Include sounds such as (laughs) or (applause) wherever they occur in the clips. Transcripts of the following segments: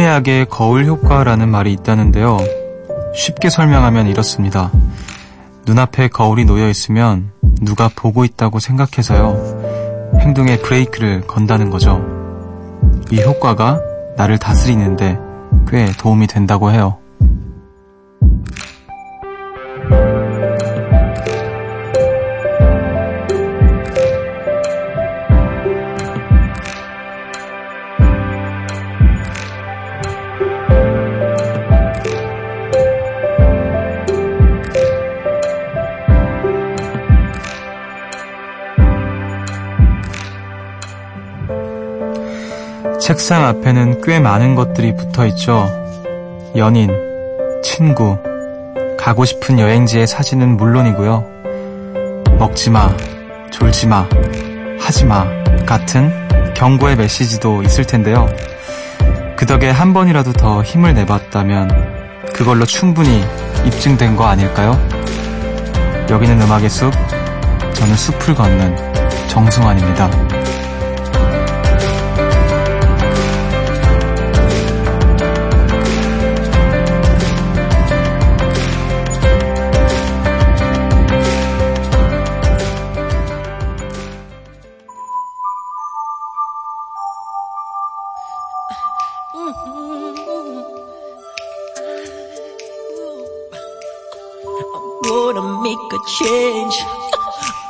심리학의 거울 효과라는 말이 있다는데요. 쉽게 설명하면 이렇습니다. 눈앞에 거울이 놓여 있으면 누가 보고 있다고 생각해서요. 행동에 브레이크를 건다는 거죠. 이 효과가 나를 다스리는데 꽤 도움이 된다고 해요. 책상 앞에는 꽤 많은 것들이 붙어 있죠. 연인, 친구, 가고 싶은 여행지의 사진은 물론이고요. 먹지 마, 졸지 마, 하지 마 같은 경고의 메시지도 있을 텐데요. 그 덕에 한 번이라도 더 힘을 내봤다면 그걸로 충분히 입증된 거 아닐까요? 여기는 음악의 숲, 저는 숲을 걷는 정승환입니다. A change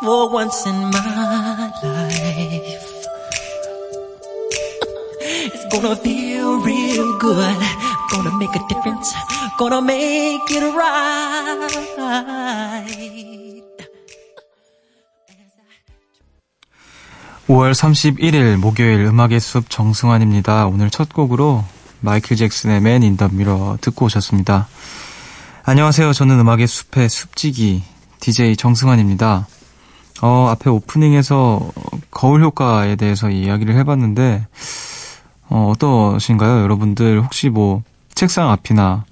for once in my life. It's gonna feel real good. Gonna make a difference. Gonna make it right. 5월 31일 목요일 음악의 숲 정승환입니다. 오늘 첫 곡으로 마이클 잭슨의 맨 인 더 미러 듣고 오셨습니다. 안녕하세요. 저는 음악의 숲의 숲지기 DJ 정승환입니다. 어, 앞에 오프닝에서 거울 효과에 대해서 이야기를 해봤는데, 어, 어떠신가요? 여러분들 혹시 뭐 책상 앞이나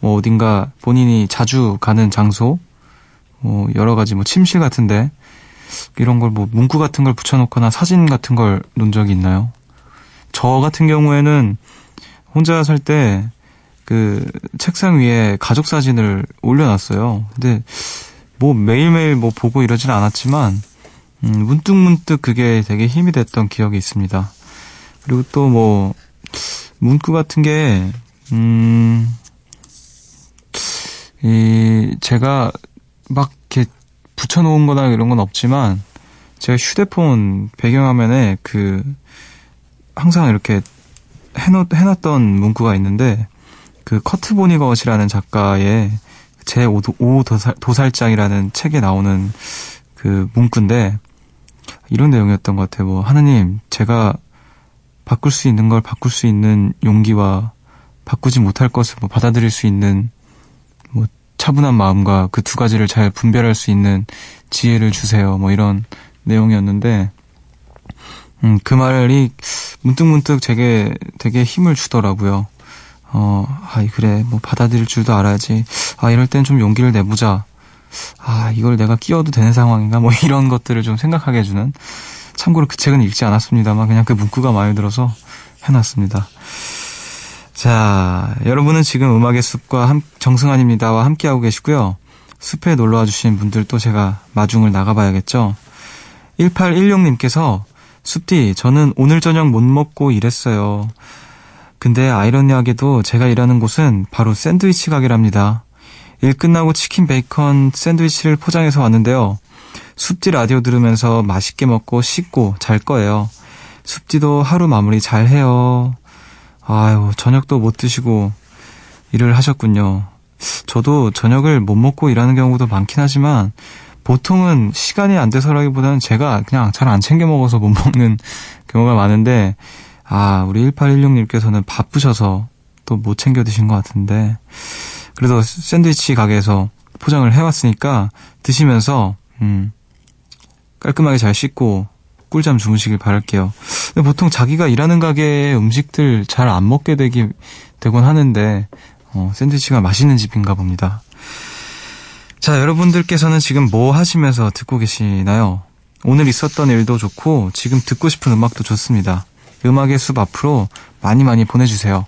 뭐 어딘가 본인이 자주 가는 장소, 뭐 여러 가지 뭐 침실 같은데, 이런 걸 뭐 문구 같은 걸 붙여놓거나 사진 같은 걸 놓은 적이 있나요? 저 같은 경우에는 혼자 살 때 그 책상 위에 가족 사진을 올려놨어요. 근데 뭐 매일매일 뭐 보고 이러진 않았지만 음, 문득문득 그게 되게 힘이 됐던 기억이 있습니다. 그리고 또 뭐 문구 같은 게 음, 이 제가 막 이렇게 붙여놓은 거나 이런 건 없지만 제가 휴대폰 배경화면에 그 항상 이렇게 해놓, 해놨던 문구가 있는데 그 커트 보니것이라는 작가의 제 5 도살, 도살장이라는 책에 나오는 그 문구인데 이런 내용이었던 것 같아요. 뭐 하느님 제가 바꿀 수 있는 걸 바꿀 수 있는 용기와 바꾸지 못할 것을 뭐 받아들일 수 있는 뭐 차분한 마음과 그 두 가지를 잘 분별할 수 있는 지혜를 주세요. 뭐 이런 내용이었는데 음, 그 말이 문득문득 제게 되게 힘을 주더라고요. 어, 아, 그래, 뭐 받아들일 줄도 알아야지. 아, 이럴 땐 좀 용기를 내보자. 아, 이걸 내가 끼워도 되는 상황인가? 뭐 (laughs) 이런 것들을 좀 생각하게 해주는. 참고로 그 책은 읽지 않았습니다만 그냥 그 문구가 마음에 들어서 해놨습니다. 자, 여러분은 지금 음악의 숲과 함, 정승환입니다와 함께하고 계시고요. 숲에 놀러와 주신 분들 또 제가 마중을 나가봐야겠죠. 1816님께서 숲디, 저는 오늘 저녁 못 먹고 일했어요. 근데 아이러니하게도 제가 일하는 곳은 바로 샌드위치 가게랍니다. 일 끝나고 치킨 베이컨 샌드위치를 포장해서 왔는데요. 숲지 라디오 들으면서 맛있게 먹고 씻고 잘 거예요. 숲지도 하루 마무리 잘 해요. 아유, 저녁도 못 드시고 일을 하셨군요. 저도 저녁을 못 먹고 일하는 경우도 많긴 하지만 보통은 시간이 안 돼서라기보다는 제가 그냥 잘 안 챙겨 먹어서 못 먹는 경우가 많은데 아, 우리 1816님께서는 바쁘셔서 또 못 챙겨 드신 것 같은데, 그래도 샌드위치 가게에서 포장을 해왔으니까 드시면서, 음, 깔끔하게 잘 씻고 꿀잠 주무시길 바랄게요. 근데 보통 자기가 일하는 가게의 음식들 잘 안 먹게 되기, 되곤 하는데, 어, 샌드위치가 맛있는 집인가 봅니다. 자, 여러분들께서는 지금 뭐 하시면서 듣고 계시나요? 오늘 있었던 일도 좋고, 지금 듣고 싶은 음악도 좋습니다. 음악의 숲 앞으로 많이 많이 보내주세요.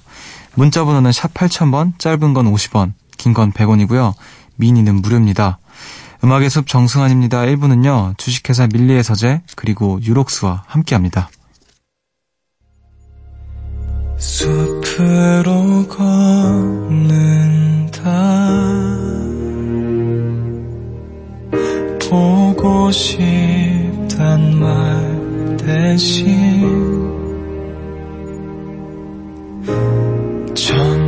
문자 번호는 샵 8000번, 짧은 건 50원, 긴 건 100원이고요. 미니는 무료입니다. 음악의 숲 정승환입니다. 1부는요, 주식회사 밀리의 서재, 그리고 유록스와 함께 합니다. 숲으로 걷는다 보고 싶단 말 대신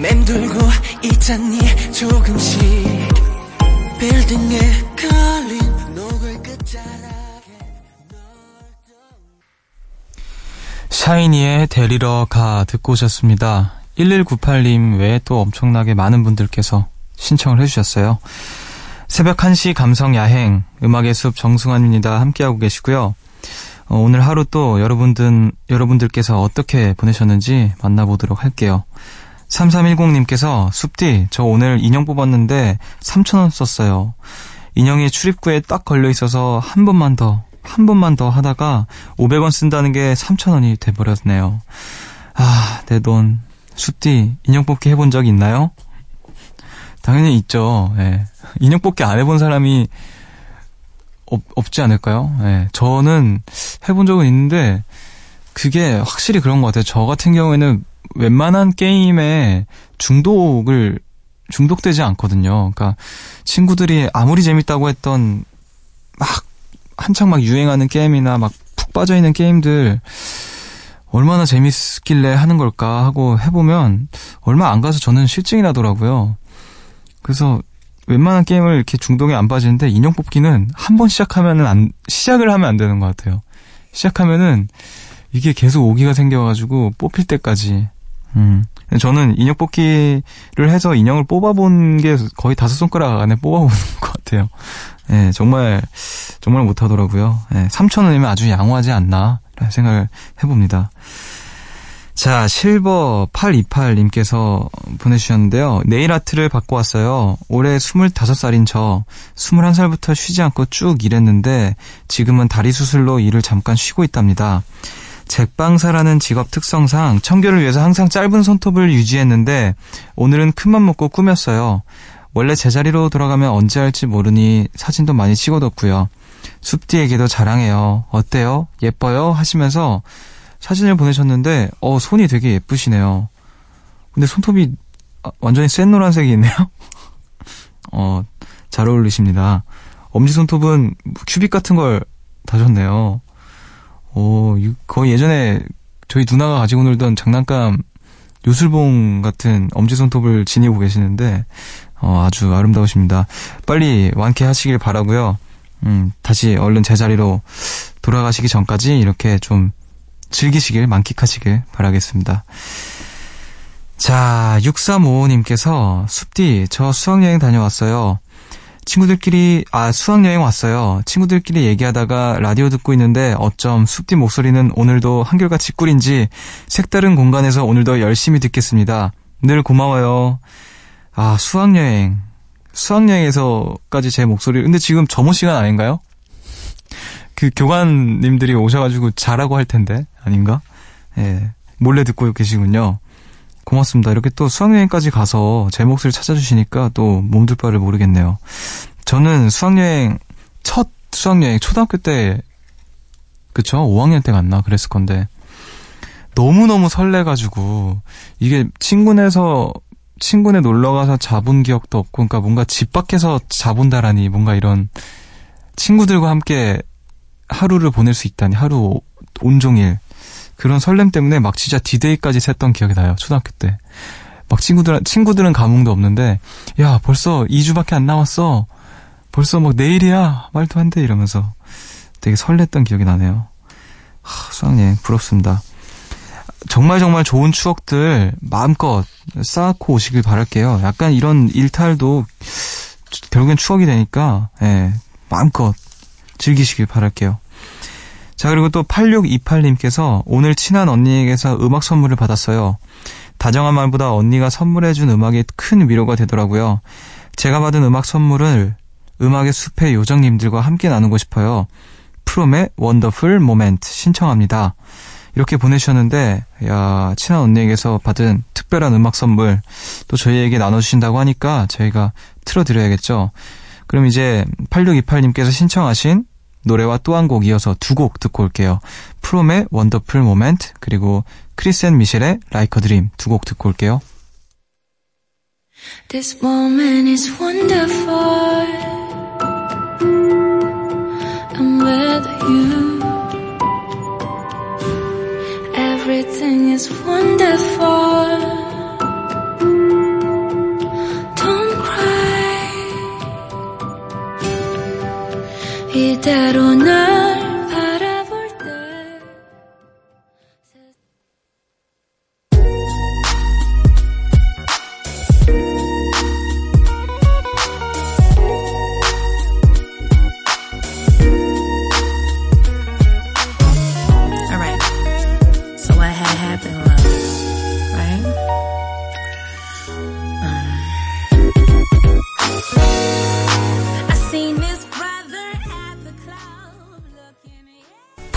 맴돌고 있잖니 조금씩 빌딩에 걸린 녹을 끝자락에 샤이니의 데리러 가 듣고 오셨습니다. 1198님 외에 또 엄청나게 많은 분들께서 신청을 해주셨어요. 새벽 1시 감성 야행, 음악의 숲 정승환입니다. 함께하고 계시고요. 어, 오늘 하루 또 여러분들, 여러분들께서 어떻게 보내셨는지 만나보도록 할게요. 3310님께서 숲디, 저 오늘 인형 뽑았는데 3,000원 썼어요. 인형이 출입구에 딱 걸려 있어서 한 번만 더, 한 번만 더 하다가 500원 쓴다는 게 3,000원이 돼버렸네요. 아, 내 돈. 숲디, 인형 뽑기 해본 적 있나요? 당연히 있죠. 예. 인형 뽑기 안 해본 사람이 없, 없지 않을까요? 예. 저는 해본 적은 있는데, 그게 확실히 그런 것 같아요. 저 같은 경우에는 웬만한 게임에 중독을 중독되지 않거든요. 그러니까 친구들이 아무리 재밌다고 했던 막 한창 막 유행하는 게임이나 막 푹 빠져 있는 게임들 얼마나 재밌길래 하는 걸까 하고 해보면 얼마 안 가서 저는 실증이 나더라고요. 그래서 웬만한 게임을 이렇게 중독에 안 빠지는데 인형 뽑기는 한 번 시작하면은 안 시작을 하면 안 되는 것 같아요. 시작하면은 이게 계속 오기가 생겨가지고 뽑힐 때까지 음. 저는 인형 뽑기를 해서 인형을 뽑아본 게 거의 다섯 손가락 안에 뽑아보는 (laughs) 것 같아요. 예, 정말, 정말 못하더라고요. 예, 3,000원이면 아주 양호하지 않나, 생각을 해봅니다. 자, 실버828님께서 보내주셨는데요. 네일 아트를 받고 왔어요. 올해 25살인 저, 21살부터 쉬지 않고 쭉 일했는데, 지금은 다리 수술로 일을 잠깐 쉬고 있답니다. 잭방사라는 직업 특성상 청결을 위해서 항상 짧은 손톱을 유지했는데 오늘은 큰맘 먹고 꾸몄어요. 원래 제자리로 돌아가면 언제 할지 모르니 사진도 많이 찍어뒀고요. 숲디에게도 자랑해요. 어때요? 예뻐요? 하시면서 사진을 보내셨는데 어 손이 되게 예쁘시네요. 근데 손톱이 완전히 센 노란색이 있네요. (laughs) 어, 잘 어울리십니다. 엄지 손톱은 큐빅 같은 걸 다셨네요. 오, 거의 예전에 저희 누나가 가지고 놀던 장난감 요술봉 같은 엄지손톱을 지니고 계시는데, 어, 아주 아름다우십니다. 빨리 완쾌하시길 바라고요 음, 다시 얼른 제자리로 돌아가시기 전까지 이렇게 좀 즐기시길, 만끽하시길 바라겠습니다. 자, 6355님께서, 숲디, 저 수학여행 다녀왔어요. 친구들끼리 아 수학 여행 왔어요. 친구들끼리 얘기하다가 라디오 듣고 있는데 어쩜 숲디 목소리는 오늘도 한결같이 꿀인지 색다른 공간에서 오늘도 열심히 듣겠습니다. 늘 고마워요. 아 수학 여행 수학 여행에서까지 제 목소리 근데 지금 점호 시간 아닌가요? 그 교관님들이 오셔가지고 자라고 할 텐데 아닌가? 예 몰래 듣고 계시군요. 고맙습니다. 이렇게 또 수학여행까지 가서 제 목소리를 찾아주시니까 또 몸둘 바를 모르겠네요. 저는 수학여행, 첫 수학여행, 초등학교 때, 그쵸? 5학년 때 갔나? 그랬을 건데. 너무너무 설레가지고, 이게 친구네서, 친구네 놀러가서 자본 기억도 없고, 그러니까 뭔가 집 밖에서 자본다라니, 뭔가 이런, 친구들과 함께 하루를 보낼 수 있다니, 하루 온종일. 그런 설렘 때문에 막 진짜 디데이까지 샜던 기억이 나요. 초등학교 때. 막 친구들, 친구들은 감흥도 없는데, 야, 벌써 2주밖에 안 남았어. 벌써 뭐 내일이야. 말도 안 돼. 이러면서 되게 설렜던 기억이 나네요. 하, 수학여행, 부럽습니다. 정말 정말 좋은 추억들 마음껏 쌓고 오시길 바랄게요. 약간 이런 일탈도 결국엔 추억이 되니까, 예, 마음껏 즐기시길 바랄게요. 자, 그리고 또 8628님께서 오늘 친한 언니에게서 음악 선물을 받았어요. 다정한 말보다 언니가 선물해준 음악이 큰 위로가 되더라고요. 제가 받은 음악 선물을 음악의 숲의 요정님들과 함께 나누고 싶어요. 프롬의 원더풀 모멘트 신청합니다. 이렇게 보내주셨는데, 야, 친한 언니에게서 받은 특별한 음악 선물 또 저희에게 나눠주신다고 하니까 저희가 틀어드려야겠죠. 그럼 이제 8628님께서 신청하신 노래와 또 한 곡 이어서 두 곡 듣고 올게요. 프롬의 Wonderful Moment 그리고 크리셋 미셸의 Like a Dream 두 곡 듣고 올게요. This moment is wonderful. I'm with you. Everything is wonderful. 이대로 날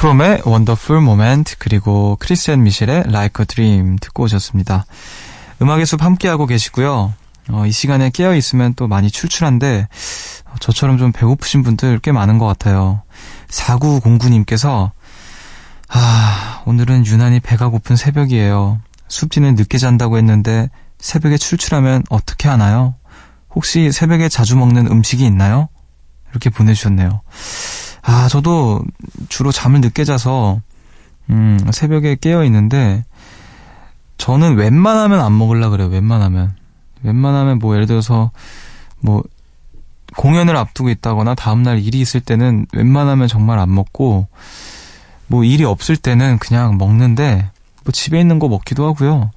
프롬의 Wonderful Moment 그리고 크리셋 미셸의 a Dream 듣고 오셨습니다. 음악의 숲 함께하고 계시고요. 어, 이 시간에 깨어 있으면 또 많이 출출한데 어, 저처럼 좀 배고프신 분들 꽤 많은 것 같아요. 4909님께서 아 오늘은 유난히 배가 고픈 새벽이에요. 숲디는 늦게 잔다고 했는데 새벽에 출출하면 어떻게 하나요? 혹시 새벽에 자주 먹는 음식이 있나요? 이렇게 보내주셨네요. 아, 저도 주로 잠을 늦게 자서, 음, 새벽에 깨어 있는데, 저는 웬만하면 안 먹으려 그래요, 웬만하면. 웬만하면 뭐, 예를 들어서, 뭐, 공연을 앞두고 있다거나 다음날 일이 있을 때는 웬만하면 정말 안 먹고, 뭐, 일이 없을 때는 그냥 먹는데, 뭐, 집에 있는 거 먹기도 하고요.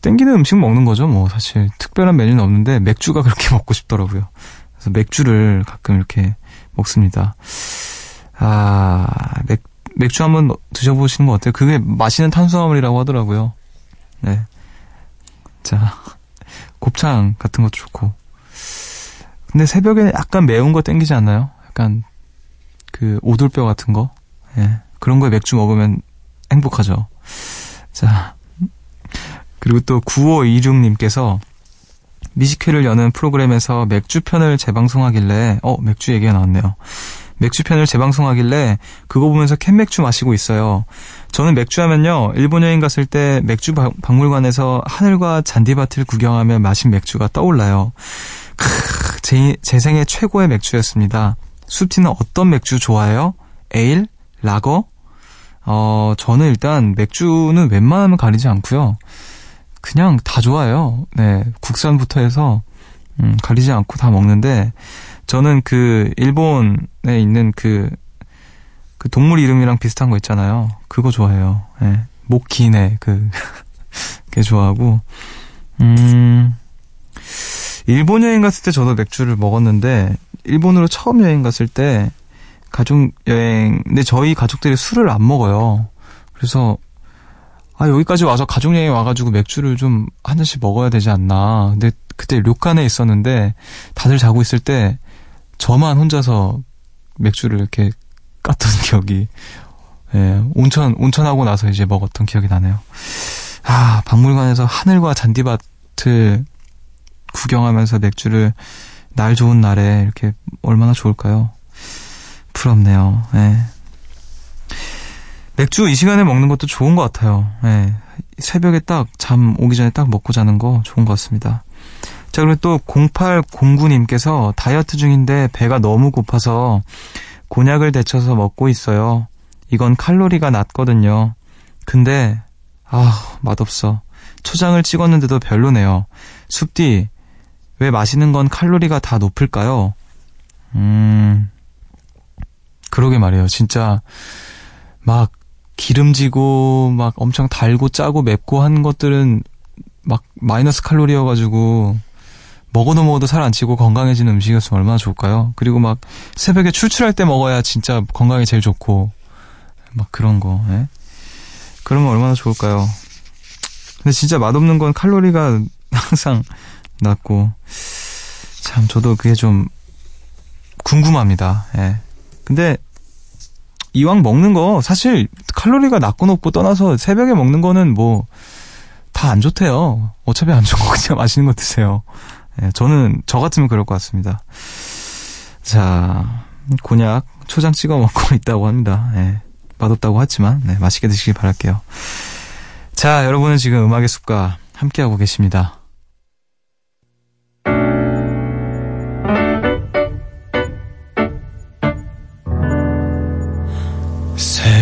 땡기는 음식 먹는 거죠, 뭐, 사실. 특별한 메뉴는 없는데, 맥주가 그렇게 (laughs) 먹고 싶더라고요. 그래서 맥주를 가끔 이렇게 먹습니다. 아, 맥, 맥주 한번 드셔보시는 거 어때요? 그게 맛있는 탄수화물이라고 하더라고요. 네. 자, 곱창 같은 것도 좋고. 근데 새벽에 약간 매운 거 땡기지 않나요? 약간, 그, 오돌뼈 같은 거? 예. 그런 거에 맥주 먹으면 행복하죠. 자. 그리고 또 9526님께서 미식회를 여는 프로그램에서 맥주편을 재방송하길래, 어, 맥주 얘기가 나왔네요. 맥주편을 재방송하길래 그거 보면서 캔맥주 마시고 있어요. 저는 맥주 하면요, 일본 여행 갔을 때 맥주 박- 박물관에서 하늘과 잔디밭을 구경하며 마신 맥주가 떠올라요. 크, 제, 제 생애 최고의 맥주였습니다. 숲티는 어떤 맥주 좋아해요? 에일? 라거? 어, 저는 일단 맥주는 웬만하면 가리지 않고요. 그냥 다 좋아해요. 네, 국산부터 해서 음, 가리지 않고 다 먹는데 저는 그 일본에 있는 그, 그 동물 이름이랑 비슷한 거 있잖아요. 그거 좋아해요. 네, 목기네 그 (laughs) 그게 좋아하고 음 일본 여행 갔을 때 저도 맥주를 먹었는데 일본으로 처음 여행 갔을 때 가족 여행 근데 저희 가족들이 술을 안 먹어요. 그래서 아, 여기까지 와서 가족여행 와가지고 맥주를 좀 한 잔씩 먹어야 되지 않나. 근데 그때 료칸에 있었는데 다들 자고 있을 때 저만 혼자서 맥주를 이렇게 깠던 (laughs) 기억이, 예, 온천, 온천하고 나서 이제 먹었던 기억이 나네요. 아, 박물관에서 하늘과 잔디밭을 구경하면서 맥주를 날 좋은 날에 이렇게 얼마나 좋을까요? 부럽네요. 예. 맥주 이 시간에 먹는 것도 좋은 것 같아요. 예. 새벽에 딱 잠 오기 전에 딱 먹고 자는 거 좋은 것 같습니다. 자, 그리고 또 0809님께서 다이어트 중인데 배가 너무 고파서 곤약을 데쳐서 먹고 있어요. 이건 칼로리가 낮거든요. 근데, 아, 맛없어. 초장을 찍었는데도 별로네요. 숲디, 왜 마시는 건 칼로리가 다 높을까요? 음, 그러게 말이에요. 진짜, 막, 기름지고 막 엄청 달고 짜고 맵고 한 것들은 막 마이너스 칼로리여가지고 먹어도 먹어도 살 안 찌고 건강해지는 음식이었으면 얼마나 좋을까요? 그리고 막 새벽에 출출할 때 먹어야 진짜 건강에 제일 좋고 막 그런 거. 예? 그러면 얼마나 좋을까요? 근데 진짜 맛없는 건 칼로리가 (laughs) 항상 낮고 참 저도 그게 좀 궁금합니다. 예. 근데 이왕 먹는 거 사실 칼로리가 낮고 높고 떠나서 새벽에 먹는 거는 뭐 다 안 좋대요. 어차피 안 좋은 거 (laughs) 그냥 맛있는 거 드세요. 예, 저는 저 같으면 그럴 것 같습니다. 자, 곤약 초장 찍어 먹고 (laughs) 있다고 합니다. 예, 맛없다고 하지만 네, 맛있게 드시길 바랄게요. 자, 여러분은 지금 음악의 숲과 함께하고 계십니다.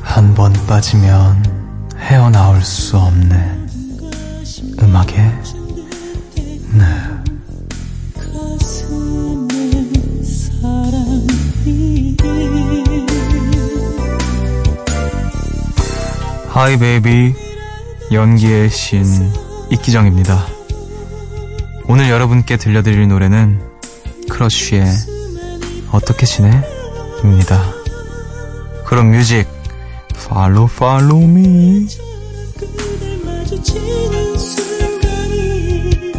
한번 빠지면 헤어나올 수 없는 음악의 늪 Hi baby 연기의 신 이기정입니다. 오늘 여러분께 들려드릴 노래는 크러쉬의 어떻게 지내? 입니다. 그럼 뮤직 마주치는 순간이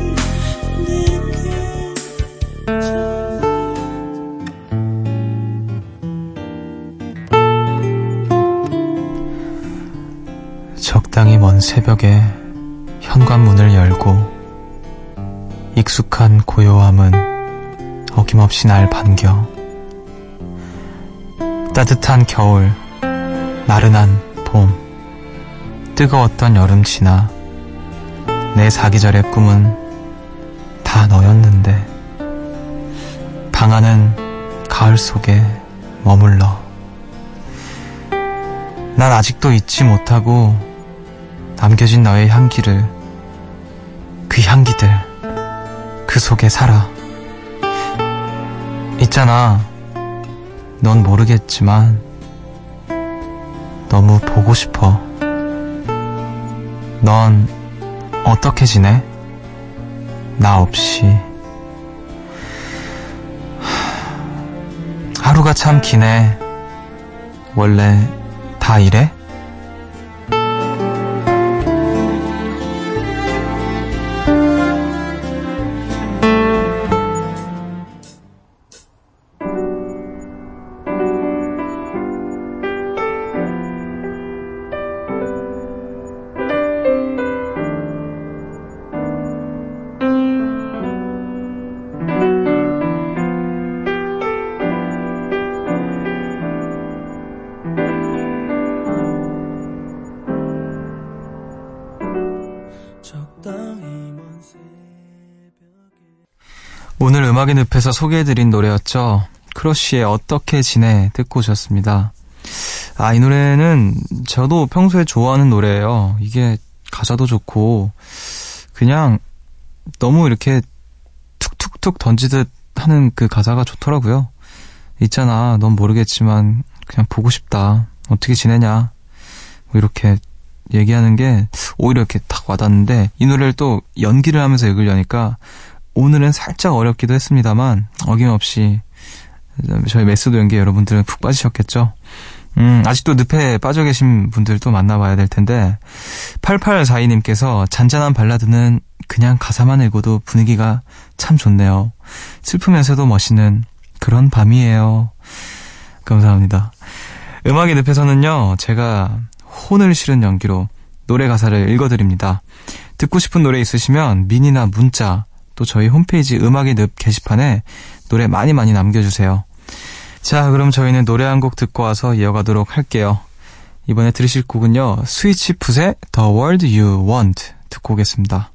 내게 적당히 먼 새벽에 현관문을 열고 익숙한 고요함은 어김없이 날 반겨 따뜻한 겨울 나른한 봄 뜨거웠던 여름 지나 내 사계절의 꿈은 다 너였는데 방 안은 가을 속에 머물러 난 아직도 잊지 못하고 남겨진 너의 향기를 그 향기들 그 속에 살아. 있잖아. 넌 모르겠지만 너무 보고 싶어. 넌 어떻게 지내? 나 없이. 하, 하루가 참 기네. 원래 다 이래? 음악의 늪에서 소개해드린 노래였죠. 크러쉬의 어떻게 지내 듣고 오셨습니다. 아, 이 노래는 저도 평소에 좋아하는 노래예요. 이게 가사도 좋고, 그냥 너무 이렇게 툭툭툭 던지듯 하는 그 가사가 좋더라고요. 있잖아, 넌 모르겠지만, 그냥 보고 싶다. 어떻게 지내냐. 뭐 이렇게 얘기하는 게 오히려 이렇게 탁 와닿는데, 이 노래를 또 연기를 하면서 읽으려니까, 오늘은 살짝 어렵기도 했습니다만 어김없이 저희 method 연기 여러분들은 푹 빠지셨겠죠? 음, 아직도 늪에 빠져 계신 분들도 만나봐야 될 텐데 8842님께서 잔잔한 발라드는 그냥 가사만 읽어도 분위기가 참 좋네요. 슬프면서도 멋있는 그런 밤이에요. 감사합니다. 음악의 늪에서는요, 제가 혼을 실은 연기로 노래 가사를 읽어드립니다. 듣고 싶은 노래 있으시면 미니나 문자 또 저희 홈페이지 음악의 늪 게시판에 노래 많이 많이 남겨주세요. 자, 그럼 저희는 노래 한 곡 듣고 와서 이어가도록 할게요. 이번에 들으실 곡은요, 스위치 풋의 The World You Want 듣고 오겠습니다.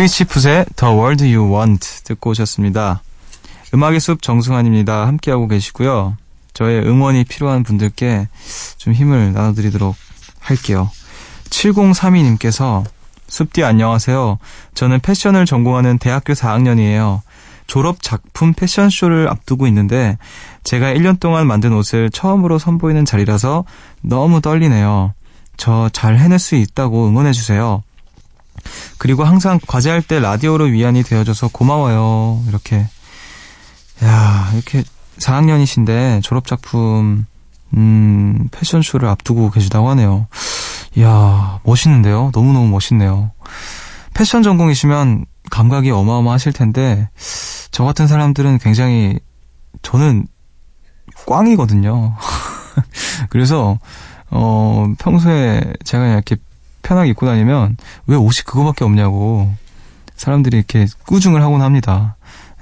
스위치 풋의 The World You Want 듣고 오셨습니다. 음악의 숲 정승환입니다. 함께하고 계시고요. 저의 응원이 필요한 분들께 좀 힘을 나눠드리도록 할게요. 7032님께서 숲디 안녕하세요. 저는 패션을 전공하는 대학교 4학년이에요. 졸업 작품 패션쇼를 앞두고 있는데 제가 1년 동안 만든 옷을 처음으로 선보이는 자리라서 너무 떨리네요. 저 잘 해낼 수 있다고 응원해주세요. 그리고 항상 과제할 때 라디오로 위안이 되어줘서 고마워요. 이렇게. 야, 이렇게 4학년이신데 졸업작품, 음, 패션쇼를 앞두고 계시다고 하네요. 이야, 멋있는데요? 너무너무 멋있네요. 패션 전공이시면 감각이 어마어마하실 텐데, 저 같은 사람들은 굉장히, 저는 꽝이거든요. (laughs) 그래서, 어, 평소에 제가 이렇게 편하게 입고 다니면 왜 옷이 그거밖에 없냐고 사람들이 이렇게 꾸중을 하곤 합니다.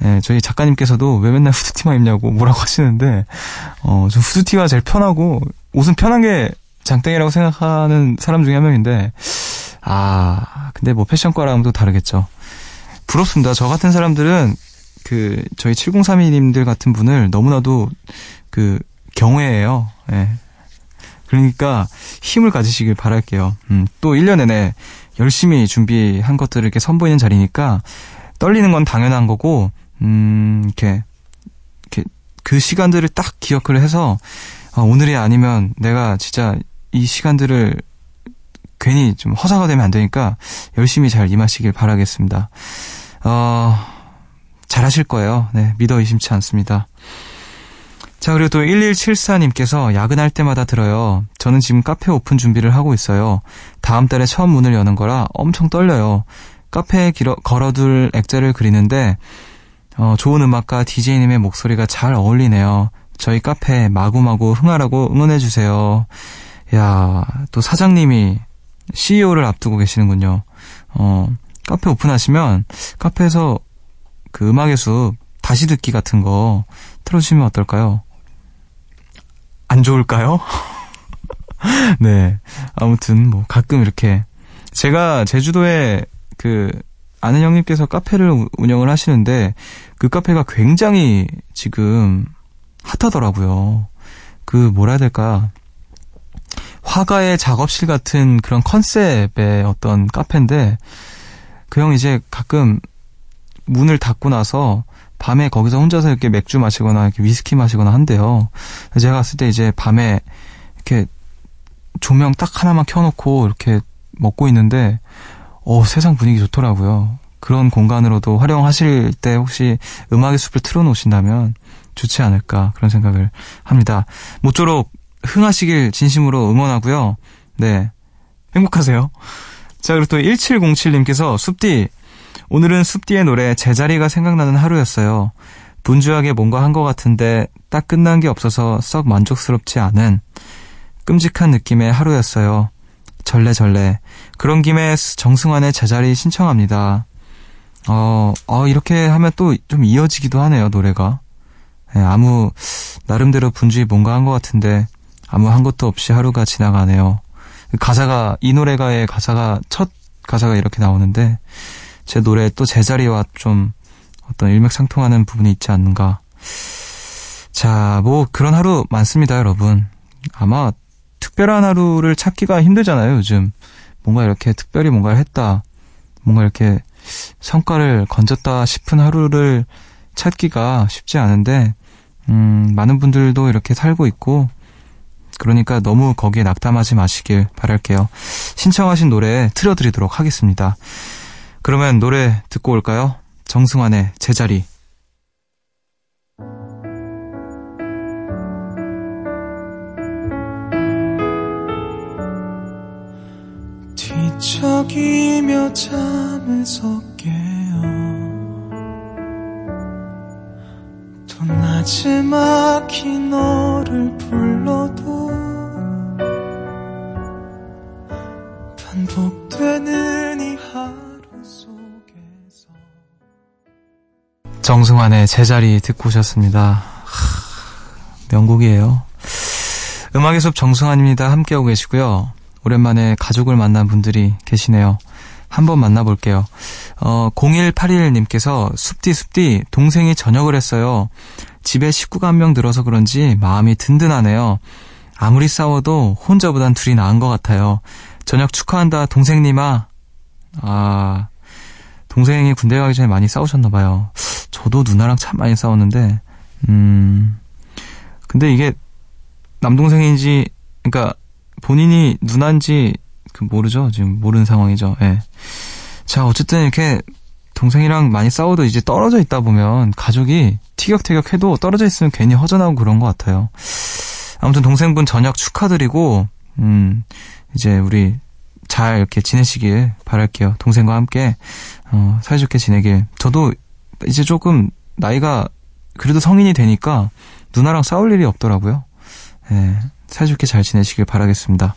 예, 저희 작가님께서도 왜 맨날 후드티만 입냐고 뭐라고 (laughs) 하시는데, 어, 좀 후드티가 제일 편하고, 옷은 편한 게 장땡이라고 생각하는 사람 중에 한 명인데, 아, 근데 뭐 패션과랑은 또 다르겠죠. 부럽습니다. 저 같은 사람들은, 그, 저희 7032님들 같은 분을 너무나도 그, 경외해요. 예. 그러니까 힘을 가지시길 바랄게요. 음, 또 1년 내내 열심히 준비한 것들을 이렇게 선보이는 자리니까 떨리는 건 당연한 거고, 음, 이렇게, 이렇게 그 시간들을 딱 기억을 해서, 아, 오늘이 아니면 내가 진짜 이 시간들을 괜히 좀 허사가 되면 안 되니까 열심히 잘 임하시길 바라겠습니다. 어, 잘하실 거예요. 네, 믿어 의심치 않습니다. 자, 그리고 또 1174님께서 야근할 때마다 들어요. 저는 지금 카페 오픈 준비를 하고 있어요. 다음 달에 처음 문을 여는 거라 엄청 떨려요. 카페에 길어, 걸어둘 액자를 그리는데, 어, 좋은 음악과 DJ님의 목소리가 잘 어울리네요. 저희 카페 마구마구 흥하라고 응원해주세요. 야, 또 사장님이 CEO를 앞두고 계시는군요. 어, 카페 오픈하시면 카페에서 그 음악의 숲 다시 듣기 같은 거 틀어주시면 어떨까요? 안 좋을까요? (laughs) 네. 아무튼 뭐 가끔 이렇게 제가 제주도에 그 아는 형님께서 카페를 운영을 하시는데 그 카페가 굉장히 지금 핫하더라고요. 그 뭐라 해야 될까? 화가의 작업실 같은 그런 컨셉의 어떤 카페인데 그 형 이제 가끔 문을 닫고 나서 밤에 거기서 혼자서 이렇게 맥주 마시거나 이렇게 위스키 마시거나 한대요. 제가 갔을 때 이제 밤에 이렇게 조명 딱 하나만 켜놓고 이렇게 먹고 있는데 어 세상 분위기 좋더라고요. 그런 공간으로도 활용하실 때 혹시 음악의 숲을 틀어놓으신다면 좋지 않을까 그런 생각을 합니다. 모쪼록 흥하시길 진심으로 응원하고요. 네. 행복하세요. 자, 그리고 또 1707님께서 숲디, 오늘은 숲디의 노래 제자리가 생각나는 하루였어요. 분주하게 뭔가 한 것 같은데 딱 끝난 게 없어서 썩 만족스럽지 않은 끔찍한 느낌의 하루였어요. 절레절레. 그런 김에 정승환의 제자리 신청합니다. 어, 어, 이렇게 하면 또 좀 이어지기도 하네요, 노래가. 네, 아무, 나름대로 분주히 뭔가 한 것 같은데, 아무 한 것도 없이 하루가 지나가네요. 가사가, 이 노래가의 가사가, 첫 가사가 이렇게 나오는데, 제 노래 또 제자리와 좀 어떤 일맥상통하는 부분이 있지 않는가. 자, 뭐 그런 하루 많습니다, 여러분. 아마 특별한 하루를 찾기가 힘들잖아요, 요즘. 뭔가 이렇게 특별히 뭔가를 했다. 뭔가 이렇게 성과를 건졌다 싶은 하루를 찾기가 쉽지 않은데, 음, 많은 분들도 이렇게 살고 있고, 그러니까 너무 거기에 낙담하지 마시길 바랄게요. 신청하신 노래 틀어드리도록 하겠습니다. 그러면 노래 듣고 올까요? 정승환의 제자리. 뒤척이며 잠에서 깨어 또 나지막히 너를 불러도 반복되는 이 하 정승환의 제자리 듣고 오셨습니다. 하, 명곡이에요. 음악의 숲 정승환입니다. 함께하고 계시고요. 오랜만에 가족을 만난 분들이 계시네요. 한번 만나볼게요. 어, 0181님께서 숲디 숲디 동생이 전역을 했어요. 집에 식구가 한 명 늘어서 그런지 마음이 든든하네요. 아무리 싸워도 혼자보단 둘이 나은 것 같아요. 저녁 축하한다 동생님아. 아 동생이 군대 가기 전에 많이 싸우셨나 봐요. 저도 누나랑 참 많이 싸웠는데, 음, 근데 이게 남동생인지, 그러니까 본인이 누나인지 그 모르죠. 지금 모르는 상황이죠. 예. 자, 어쨌든 이렇게 동생이랑 많이 싸워도 이제 떨어져 있다 보면 가족이 티격태격 해도 떨어져 있으면 괜히 허전하고 그런 것 같아요. 아무튼 동생분 저녁 축하드리고, 음, 이제 우리 잘 이렇게 지내시길 바랄게요. 동생과 함께, 어, 사이좋게 지내길. 저도 이제 조금 나이가 그래도 성인이 되니까 누나랑 싸울 일이 없더라고요. 예, 사이좋게 잘 지내시길 바라겠습니다.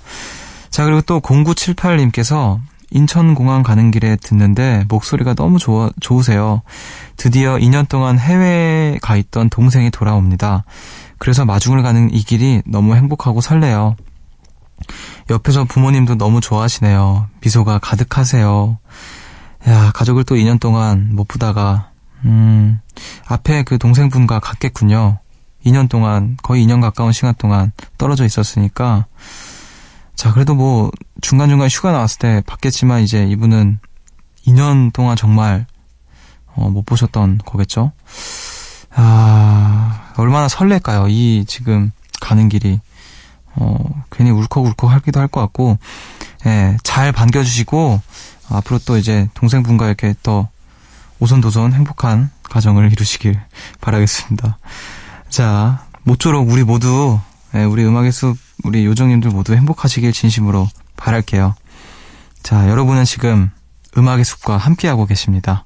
자, 그리고 또 0978님께서 인천공항 가는 길에 듣는데 목소리가 너무 좋아, 좋으세요. 드디어 2년 동안 해외에 가 있던 동생이 돌아옵니다. 그래서 마중을 가는 이 길이 너무 행복하고 설레요. 옆에서 부모님도 너무 좋아하시네요. 미소가 가득하세요. 야, 가족을 또 2년 동안 못 보다가, 음, 앞에 그 동생분과 같겠군요. 2년 동안, 거의 2년 가까운 시간 동안 떨어져 있었으니까, 자, 그래도 뭐, 중간중간 휴가 나왔을 때 봤겠지만, 이제 이분은 2년 동안 정말, 어, 못 보셨던 거겠죠? 아, 얼마나 설렐까요? 이 지금 가는 길이. 어, 괜히 울컥울컥 하기도 할 것 같고, 예, 잘 반겨주시고, 앞으로 또 이제 동생분과 이렇게 또 오손도손 행복한 가정을 이루시길 바라겠습니다. 자, 모쪼록 우리 모두, 예, 우리 음악의 숲, 우리 요정님들 모두 행복하시길 진심으로 바랄게요. 자, 여러분은 지금 음악의 숲과 함께하고 계십니다.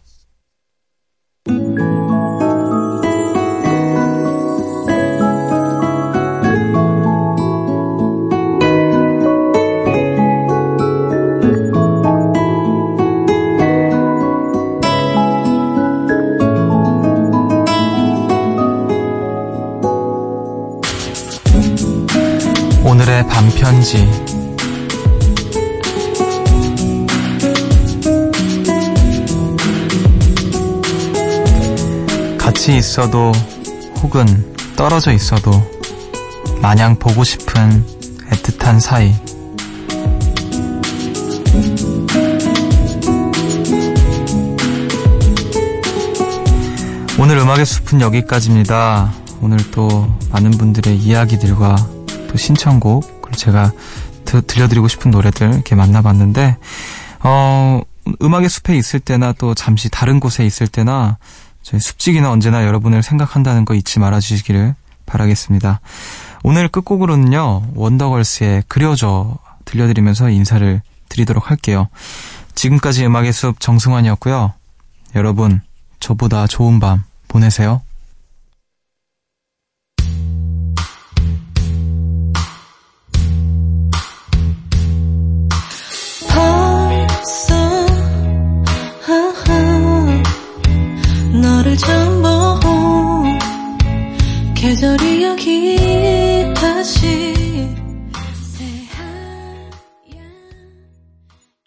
반편지 같이 있어도 혹은 떨어져 있어도 마냥 보고 싶은 애틋한 사이 오늘 음악의 숲은 여기까지입니다. 오늘 또 많은 분들의 이야기들과 또 신청곡 제가 드, 들려드리고 싶은 노래들 이렇게 만나봤는데 어 음악의 숲에 있을 때나 또 잠시 다른 곳에 있을 때나 저희 숲지기는 언제나 여러분을 생각한다는 거 잊지 말아주시기를 바라겠습니다. 오늘 끝곡으로는요 원더걸스의 그려줘 들려드리면서 인사를 드리도록 할게요. 지금까지 음악의 숲 정승환이었고요. 여러분 저보다 좋은 밤 보내세요. 너를 처음 보고 계절이 여기 다시